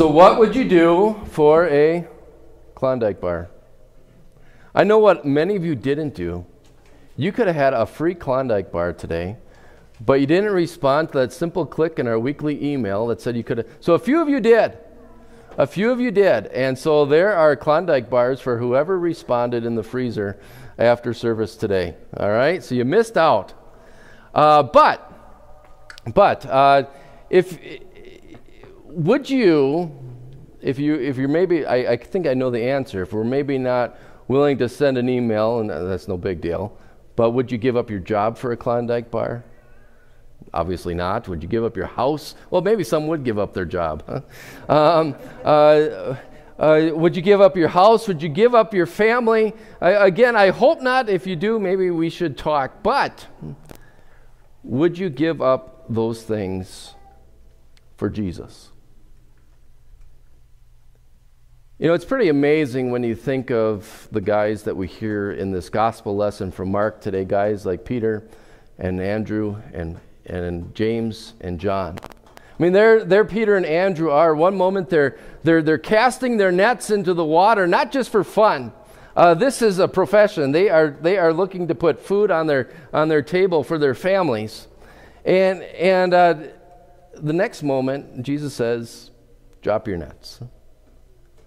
So, what would you do for a Klondike bar? I know what many of you didn't do. You could have had a free Klondike bar today, but you didn't respond to that simple click in our weekly email that said you could have. So, a few of you did. A few of you did. And so, there are Klondike bars for whoever responded in the freezer after service today. All right? So, you missed out. Uh, but, but, uh, if would you, if you if you're maybe, I, I think I know the answer. If we're maybe not willing to send an email, and that's no big deal, but would you give up your job for a Klondike bar? Obviously not. Would you give up your house? Well, maybe some would give up their job. Huh? Um, uh, uh, would you give up your house? Would you give up your family? again, I hope not. If you do, maybe we should talk. But would you give up those things for Jesus? You know, it's pretty amazing when you think of the guys that we hear in this gospel lesson from Mark today, guys like Peter and Andrew and, and James and John. I mean, there, there Peter and Andrew are. One moment they're, they're, they're casting their nets into the water, not just for fun. Uh, this is a profession. They are, they are looking to put food on their, on their table for their families. And, and uh, the next moment, Jesus says, drop your nets.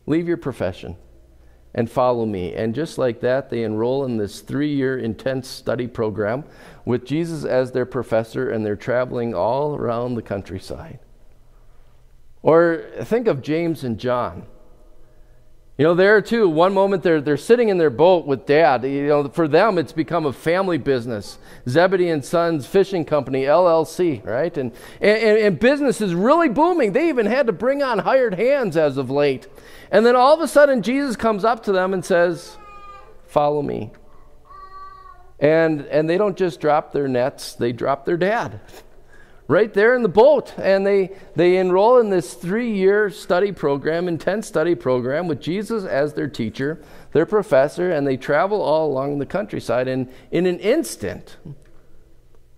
Leave your profession and follow me. And just like that, they enroll in this three year intense study program with Jesus as their professor, and they're traveling all around the countryside. Or think of James and John. You know, there too, one moment they're, they're sitting in their boat with dad. You know, for them, it's become a family business. Zebedee and Sons Fishing Company, LLC, right? And, and, and business is really booming. They even had to bring on hired hands as of late. And then all of a sudden, Jesus comes up to them and says, Follow me. And, and they don't just drop their nets, they drop their dad right there in the boat. And they, they enroll in this three year study program, intense study program, with Jesus as their teacher, their professor, and they travel all along the countryside. And in an instant,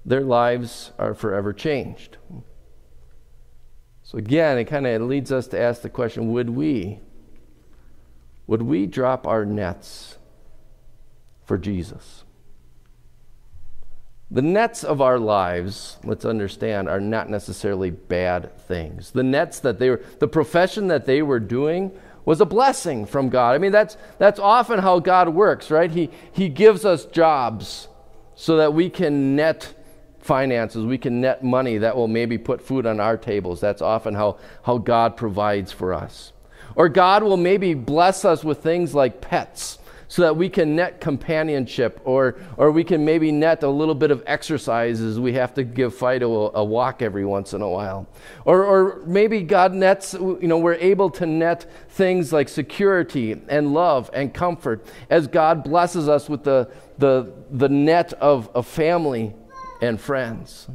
their lives are forever changed. So again, it kind of leads us to ask the question would we? Would we drop our nets for Jesus? The nets of our lives, let's understand, are not necessarily bad things. The nets that they were, the profession that they were doing was a blessing from God. I mean, that's, that's often how God works, right? He, he gives us jobs so that we can net finances, we can net money that will maybe put food on our tables. That's often how, how God provides for us. Or God will maybe bless us with things like pets so that we can net companionship or, or we can maybe net a little bit of exercises. We have to give Fido a, a walk every once in a while. Or, or maybe God nets, you know, we're able to net things like security and love and comfort as God blesses us with the, the, the net of, of family and friends.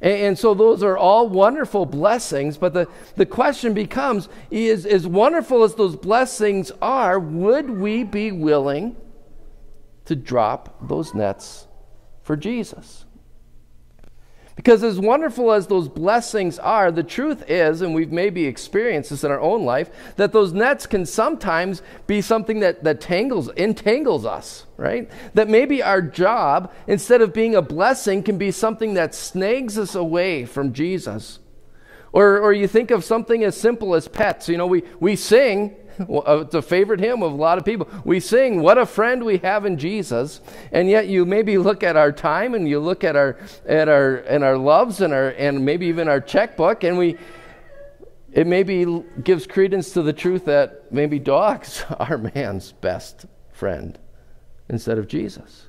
And, and, so those are all wonderful blessings, but the, the question becomes is as wonderful as those blessings are, would we be willing to drop those nets for Jesus? Because as wonderful as those blessings are, the truth is, and we've maybe experienced this in our own life, that those nets can sometimes be something that, that tangles, entangles us, right? That maybe our job, instead of being a blessing, can be something that snags us away from Jesus. Or, or you think of something as simple as pets. You know, we, we sing, it's a uh, favorite hymn of a lot of people. We sing, What a friend we have in Jesus. And yet you maybe look at our time and you look at our, at our, and our loves and, our, and maybe even our checkbook, and we, it maybe gives credence to the truth that maybe dogs are man's best friend instead of Jesus.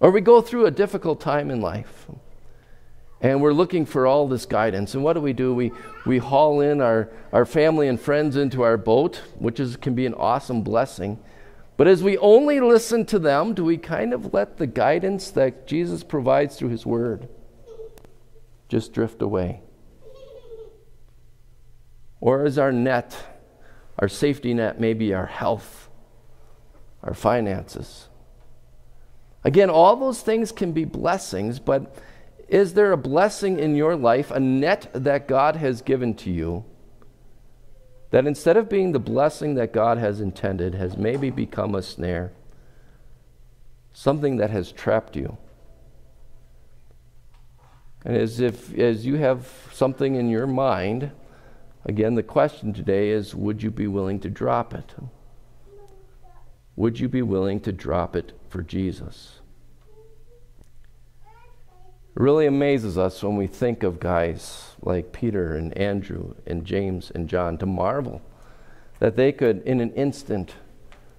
Or we go through a difficult time in life and we're looking for all this guidance. And what do we do? We, we haul in our, our family and friends into our boat, which is, can be an awesome blessing. But as we only listen to them, do we kind of let the guidance that Jesus provides through His Word just drift away? Or is our net, our safety net, maybe our health, our finances? Again, all those things can be blessings, but is there a blessing in your life, a net that God has given to you, that instead of being the blessing that God has intended, has maybe become a snare, something that has trapped you. And as if as you have something in your mind, again the question today is would you be willing to drop it? Would you be willing to drop it for Jesus? Really amazes us when we think of guys like Peter and Andrew and James and John to marvel that they could, in an instant,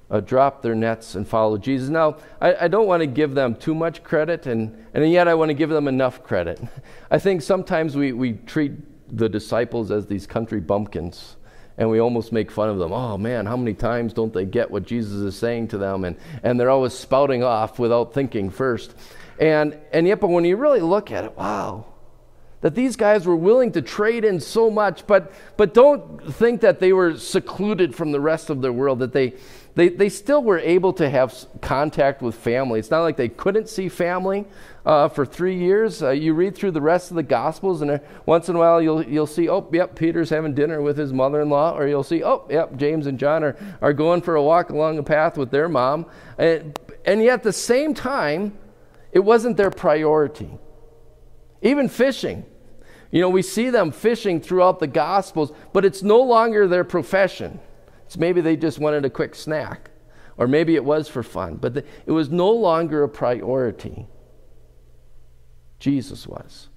uh, drop their nets and follow Jesus. Now, I, I, don't want to give them too much credit, and, and yet I want to give them enough credit. I think sometimes we, we treat the disciples as these country bumpkins. And we almost make fun of them. Oh man, how many times don't they get what Jesus is saying to them? And, and they're always spouting off without thinking first. And, and yet, but when you really look at it, wow, that these guys were willing to trade in so much, but, but don't think that they were secluded from the rest of the world, that they, they, they still were able to have contact with family. It's not like they couldn't see family uh, for three years. Uh, you read through the rest of the Gospels, and uh, once in a while you'll, you'll see, oh, yep, Peter's having dinner with his mother in law, or you'll see, oh, yep, James and John are, are going for a walk along the path with their mom. And, and yet at the same time, it wasn't their priority. Even fishing. You know, we see them fishing throughout the Gospels, but it's no longer their profession. It's maybe they just wanted a quick snack, or maybe it was for fun, but the, it was no longer a priority. Jesus was.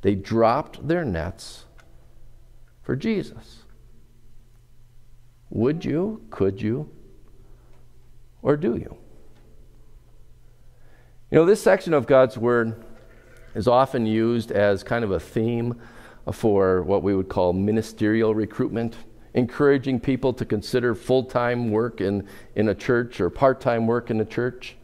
They dropped their nets for Jesus. Would you, could you, or do you? You know, this section of God's Word is often used as kind of a theme for what we would call ministerial recruitment, encouraging people to consider full time work in, in a church or part time work in a church.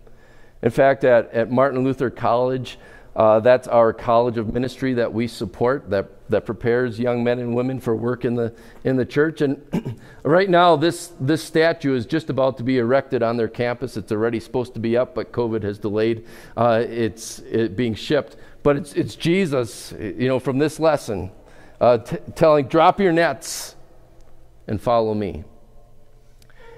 In fact, at, at Martin Luther College, uh, that's our college of ministry that we support that, that prepares young men and women for work in the, in the church. And right now, this, this statue is just about to be erected on their campus. It's already supposed to be up, but COVID has delayed uh, it's it being shipped. But it's, it's Jesus, you know, from this lesson, uh, t- telling, drop your nets and follow me.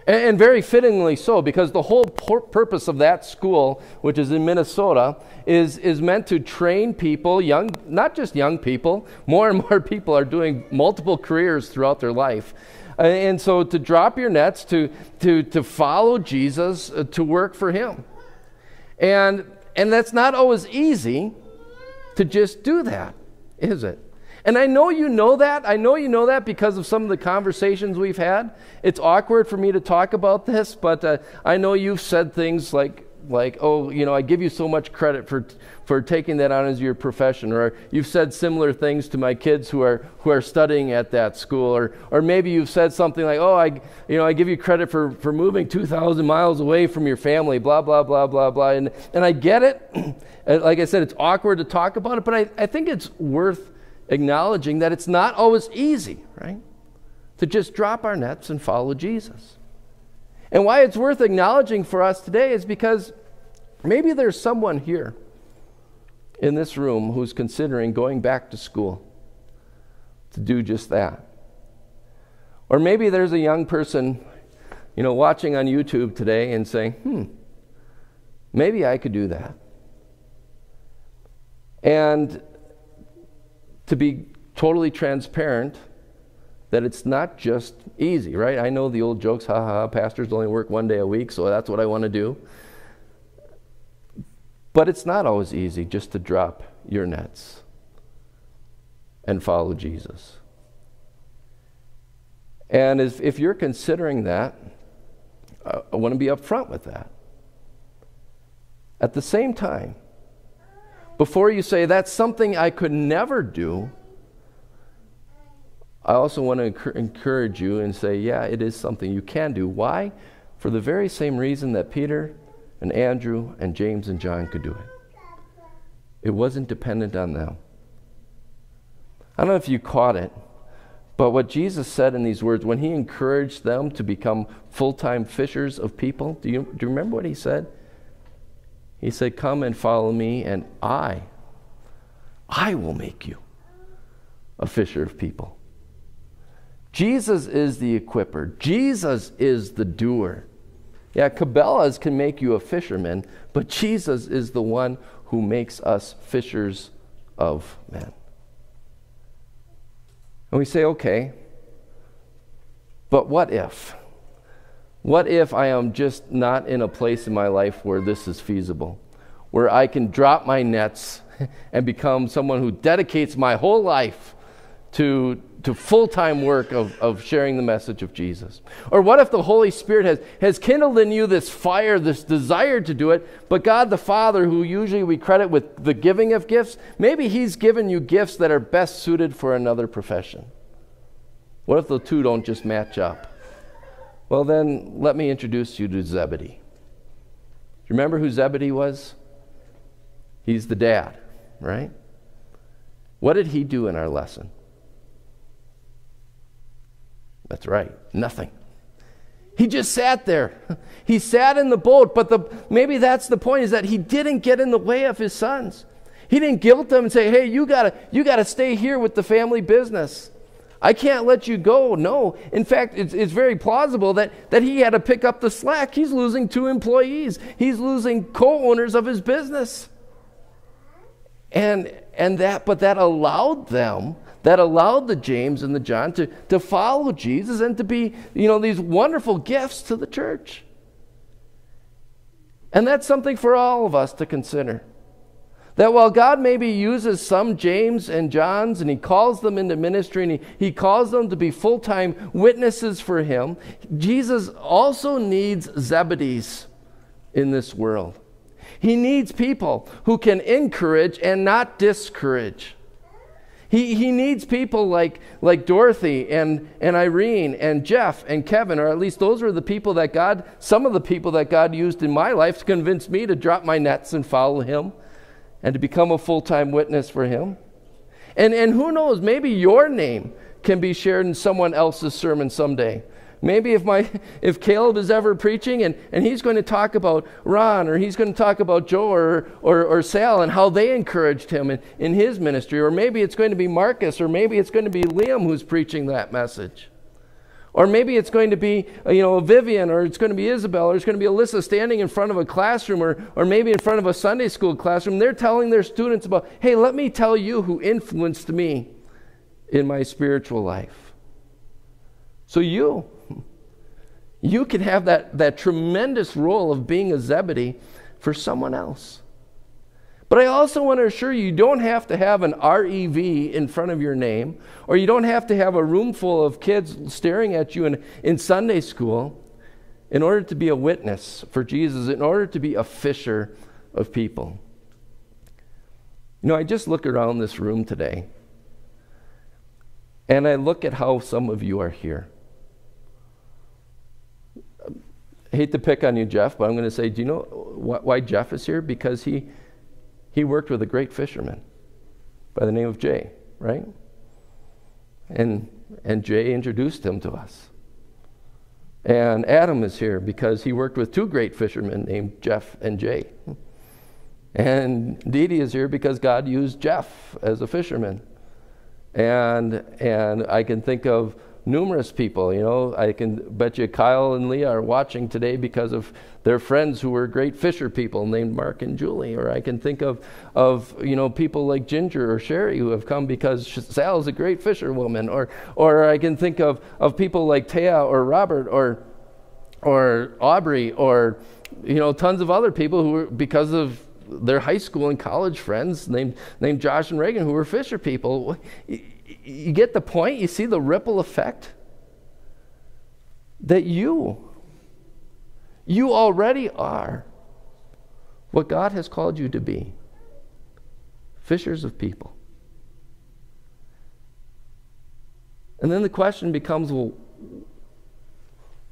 And, very fittingly so, because the whole pur- purpose of that school, which is in Minnesota, is, is meant to train people, young, not just young people, more and more people are doing multiple careers throughout their life. And so to drop your nets, to, to, to follow Jesus, uh, to work for Him. And, and that's not always easy to just do that, is it? And I know you know that. I know you know that because of some of the conversations we've had. It's awkward for me to talk about this, but uh, I know you've said things like, like, oh, you know, I give you so much credit for, for taking that on as your profession. Or you've said similar things to my kids who are, who are studying at that school. Or, or maybe you've said something like, oh, I, you know, I give you credit for, for moving 2,000 miles away from your family, blah, blah, blah, blah, blah. And, and I get it. like I said, it's awkward to talk about it, but I, I think it's worth acknowledging that it's not always easy, right? To just drop our nets and follow Jesus. And why it's worth acknowledging for us today is because maybe there's someone here in this room who's considering going back to school to do just that. Or maybe there's a young person, you know, watching on YouTube today and saying, hmm, maybe I could do that. And to be totally transparent that it's not just easy, right? I know the old jokes, ha ha, pastors only work one day a week, so that's what I want to do. But it's not always easy just to drop your nets and follow Jesus. And if, if you're considering that, uh, I want to be upfront with that. At the same time, before you say, that's something I could never do, I also want to encourage you and say, yeah, it is something you can do. Why? For the very same reason that Peter and Andrew and James and John could do it. It wasn't dependent on them. I don't know if you caught it, but what Jesus said in these words, when he encouraged them to become full time fishers of people, do you, do you remember what he said? He said, Come and follow me, and I, I will make you a fisher of people. Jesus is the equiper, Jesus is the doer. Yeah, Cabela's can make you a fisherman, but Jesus is the one who makes us fishers of men. And we say, okay, but what if? What if I am just not in a place in my life where this is feasible? Where I can drop my nets and become someone who dedicates my whole life to, to full time work of, of sharing the message of Jesus? Or what if the Holy Spirit has, has kindled in you this fire, this desire to do it, but God the Father, who usually we credit with the giving of gifts, maybe He's given you gifts that are best suited for another profession? What if the two don't just match up? Well, then let me introduce you to Zebedee. Do you remember who Zebedee was? He's the dad, right? What did he do in our lesson? That's right, nothing. He just sat there. He sat in the boat, but the, maybe that's the point is that he didn't get in the way of his sons. He didn't guilt them and say, hey, you gotta, you gotta stay here with the family business. I can't let you go. No. In fact, it's, it's very plausible that, that he had to pick up the slack. He's losing two employees, he's losing co owners of his business. And, and that, but that allowed them, that allowed the James and the John to, to follow Jesus and to be, you know, these wonderful gifts to the church. And that's something for all of us to consider. That while God maybe uses some James and Johns and he calls them into ministry and he, he calls them to be full time witnesses for him, Jesus also needs Zebedees in this world. He needs people who can encourage and not discourage. He, he needs people like, like Dorothy and, and Irene and Jeff and Kevin, or at least those were the people that God, some of the people that God used in my life to convince me to drop my nets and follow Him and to become a full time witness for Him. And, and who knows, maybe your name can be shared in someone else's sermon someday. Maybe if, my, if Caleb is ever preaching and, and he's going to talk about Ron or he's going to talk about Joe or, or, or Sal and how they encouraged him in, in his ministry, or maybe it's going to be Marcus or maybe it's going to be Liam who's preaching that message. Or maybe it's going to be, uh, you know, Vivian, or it's going to be Isabel, or it's going to be Alyssa standing in front of a classroom, or, or maybe in front of a Sunday school classroom. They're telling their students about, hey, let me tell you who influenced me in my spiritual life. So you, you can have that, that tremendous role of being a Zebedee for someone else. But I also want to assure you, you don't have to have an REV in front of your name, or you don't have to have a room full of kids staring at you in, in Sunday school in order to be a witness for Jesus, in order to be a fisher of people. You know, I just look around this room today, and I look at how some of you are here. I hate to pick on you, Jeff, but I'm going to say, do you know why Jeff is here? Because he he worked with a great fisherman by the name of Jay, right? And, and Jay introduced him to us. And Adam is here because he worked with two great fishermen named Jeff and Jay. And Dee Dee is here because God used Jeff as a fisherman. And, and I can think of numerous people. You know, I can bet you Kyle and Leah are watching today because of their friends who were great fisher people named Mark and Julie. Or I can think of, of you know, people like Ginger or Sherry who have come because Sal is a great fisherwoman. Or, or I can think of, of people like Taya or Robert or, or Aubrey or, you know, tons of other people who were, because of their high school and college friends named, named Josh and Reagan who were fisher people you get the point? You see the ripple effect? That you, you already are what God has called you to be fishers of people. And then the question becomes well,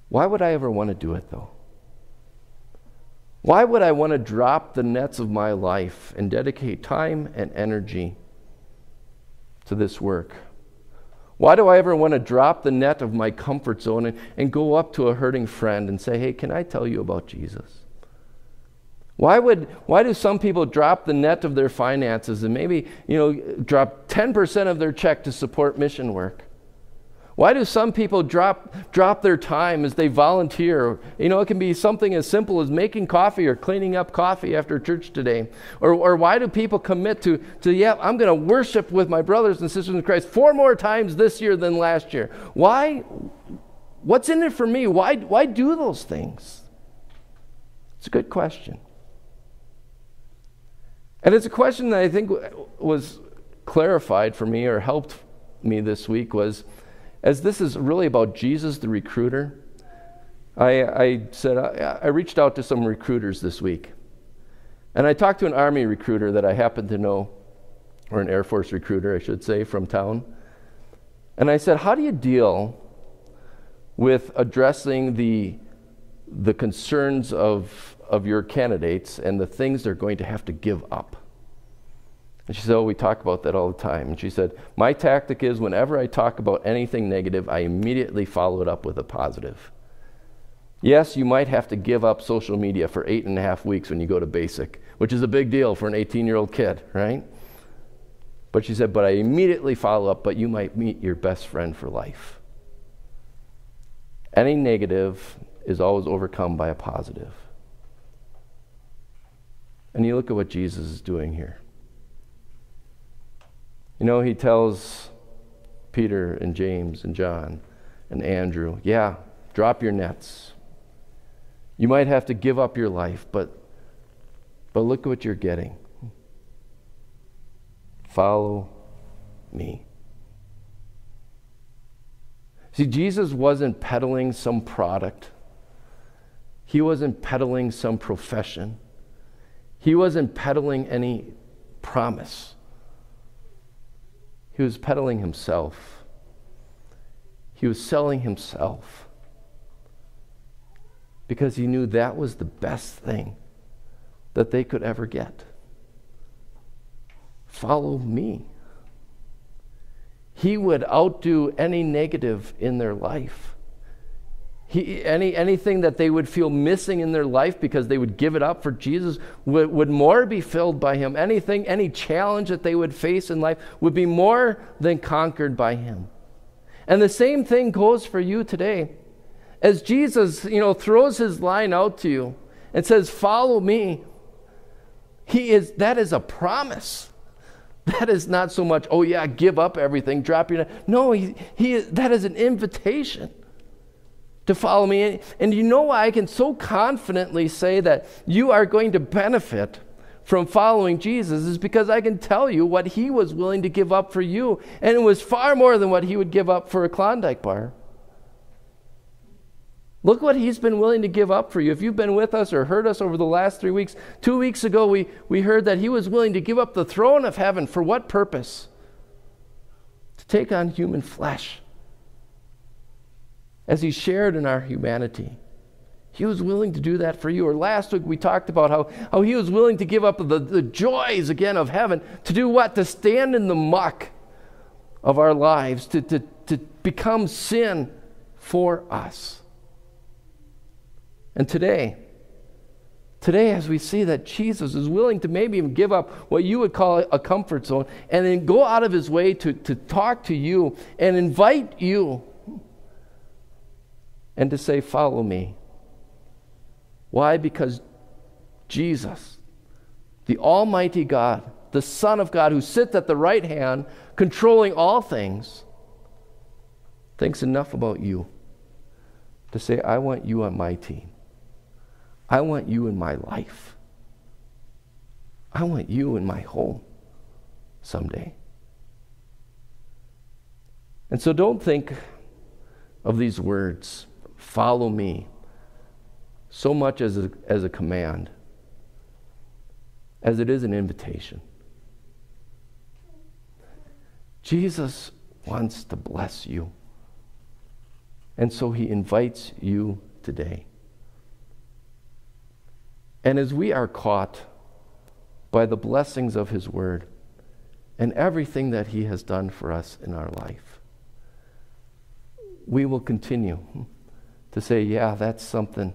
why would I ever want to do it though? Why would I want to drop the nets of my life and dedicate time and energy to this work? Why do I ever want to drop the net of my comfort zone and, and go up to a hurting friend and say, hey, can I tell you about Jesus? Why, would, why do some people drop the net of their finances and maybe you know, drop 10% of their check to support mission work? Why do some people drop, drop their time as they volunteer? You know, it can be something as simple as making coffee or cleaning up coffee after church today. Or, or why do people commit to, to yeah, I'm going to worship with my brothers and sisters in Christ four more times this year than last year? Why? What's in it for me? Why, why do those things? It's a good question. And it's a question that I think was clarified for me or helped me this week was as this is really about Jesus the recruiter, I, I said, I, I reached out to some recruiters this week. And I talked to an Army recruiter that I happen to know, or an Air Force recruiter, I should say, from town. And I said, How do you deal with addressing the, the concerns of, of your candidates and the things they're going to have to give up? And she said, Oh, we talk about that all the time. And she said, My tactic is whenever I talk about anything negative, I immediately follow it up with a positive. Yes, you might have to give up social media for eight and a half weeks when you go to basic, which is a big deal for an 18 year old kid, right? But she said, But I immediately follow up, but you might meet your best friend for life. Any negative is always overcome by a positive. And you look at what Jesus is doing here. You know, he tells Peter and James and John and Andrew, yeah, drop your nets. You might have to give up your life, but, but look what you're getting. Follow me. See, Jesus wasn't peddling some product. He wasn't peddling some profession. He wasn't peddling any promise. He was peddling himself. He was selling himself because he knew that was the best thing that they could ever get. Follow me. He would outdo any negative in their life. He, any, anything that they would feel missing in their life because they would give it up for Jesus would, would more be filled by Him. Anything, any challenge that they would face in life would be more than conquered by Him. And the same thing goes for you today. As Jesus, you know, throws His line out to you and says, Follow me, he is, that is a promise. That is not so much, oh yeah, give up everything, drop your. No, he, he, that is an invitation to follow me. And you know why I can so confidently say that you are going to benefit from following Jesus is because I can tell you what he was willing to give up for you. And it was far more than what he would give up for a Klondike bar. Look what he's been willing to give up for you. If you've been with us or heard us over the last three weeks, two weeks ago we, we heard that he was willing to give up the throne of heaven. For what purpose? To take on human flesh as he shared in our humanity. He was willing to do that for you. Or last week we talked about how, how he was willing to give up the, the joys again of heaven to do what? To stand in the muck of our lives, to, to, to become sin for us. And today, today, as we see that Jesus is willing to maybe even give up what you would call a comfort zone and then go out of his way to, to talk to you and invite you and to say, Follow me. Why? Because Jesus, the Almighty God, the Son of God who sits at the right hand, controlling all things, thinks enough about you to say, I want you on my team. I want you in my life. I want you in my home someday. And so don't think of these words Follow me. So much as a, as a command, as it is an invitation. Jesus wants to bless you. And so he invites you today. And as we are caught by the blessings of his word and everything that he has done for us in our life, we will continue to say, yeah, that's something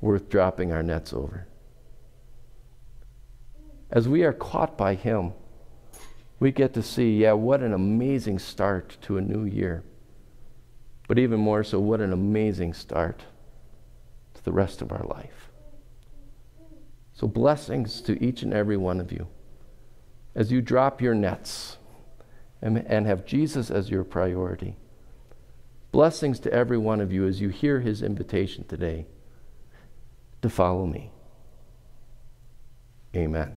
worth dropping our nets over. As we are caught by Him, we get to see, yeah, what an amazing start to a new year. But even more so, what an amazing start to the rest of our life. So, blessings to each and every one of you as you drop your nets and, and have Jesus as your priority. Blessings to every one of you as you hear his invitation today to follow me. Amen.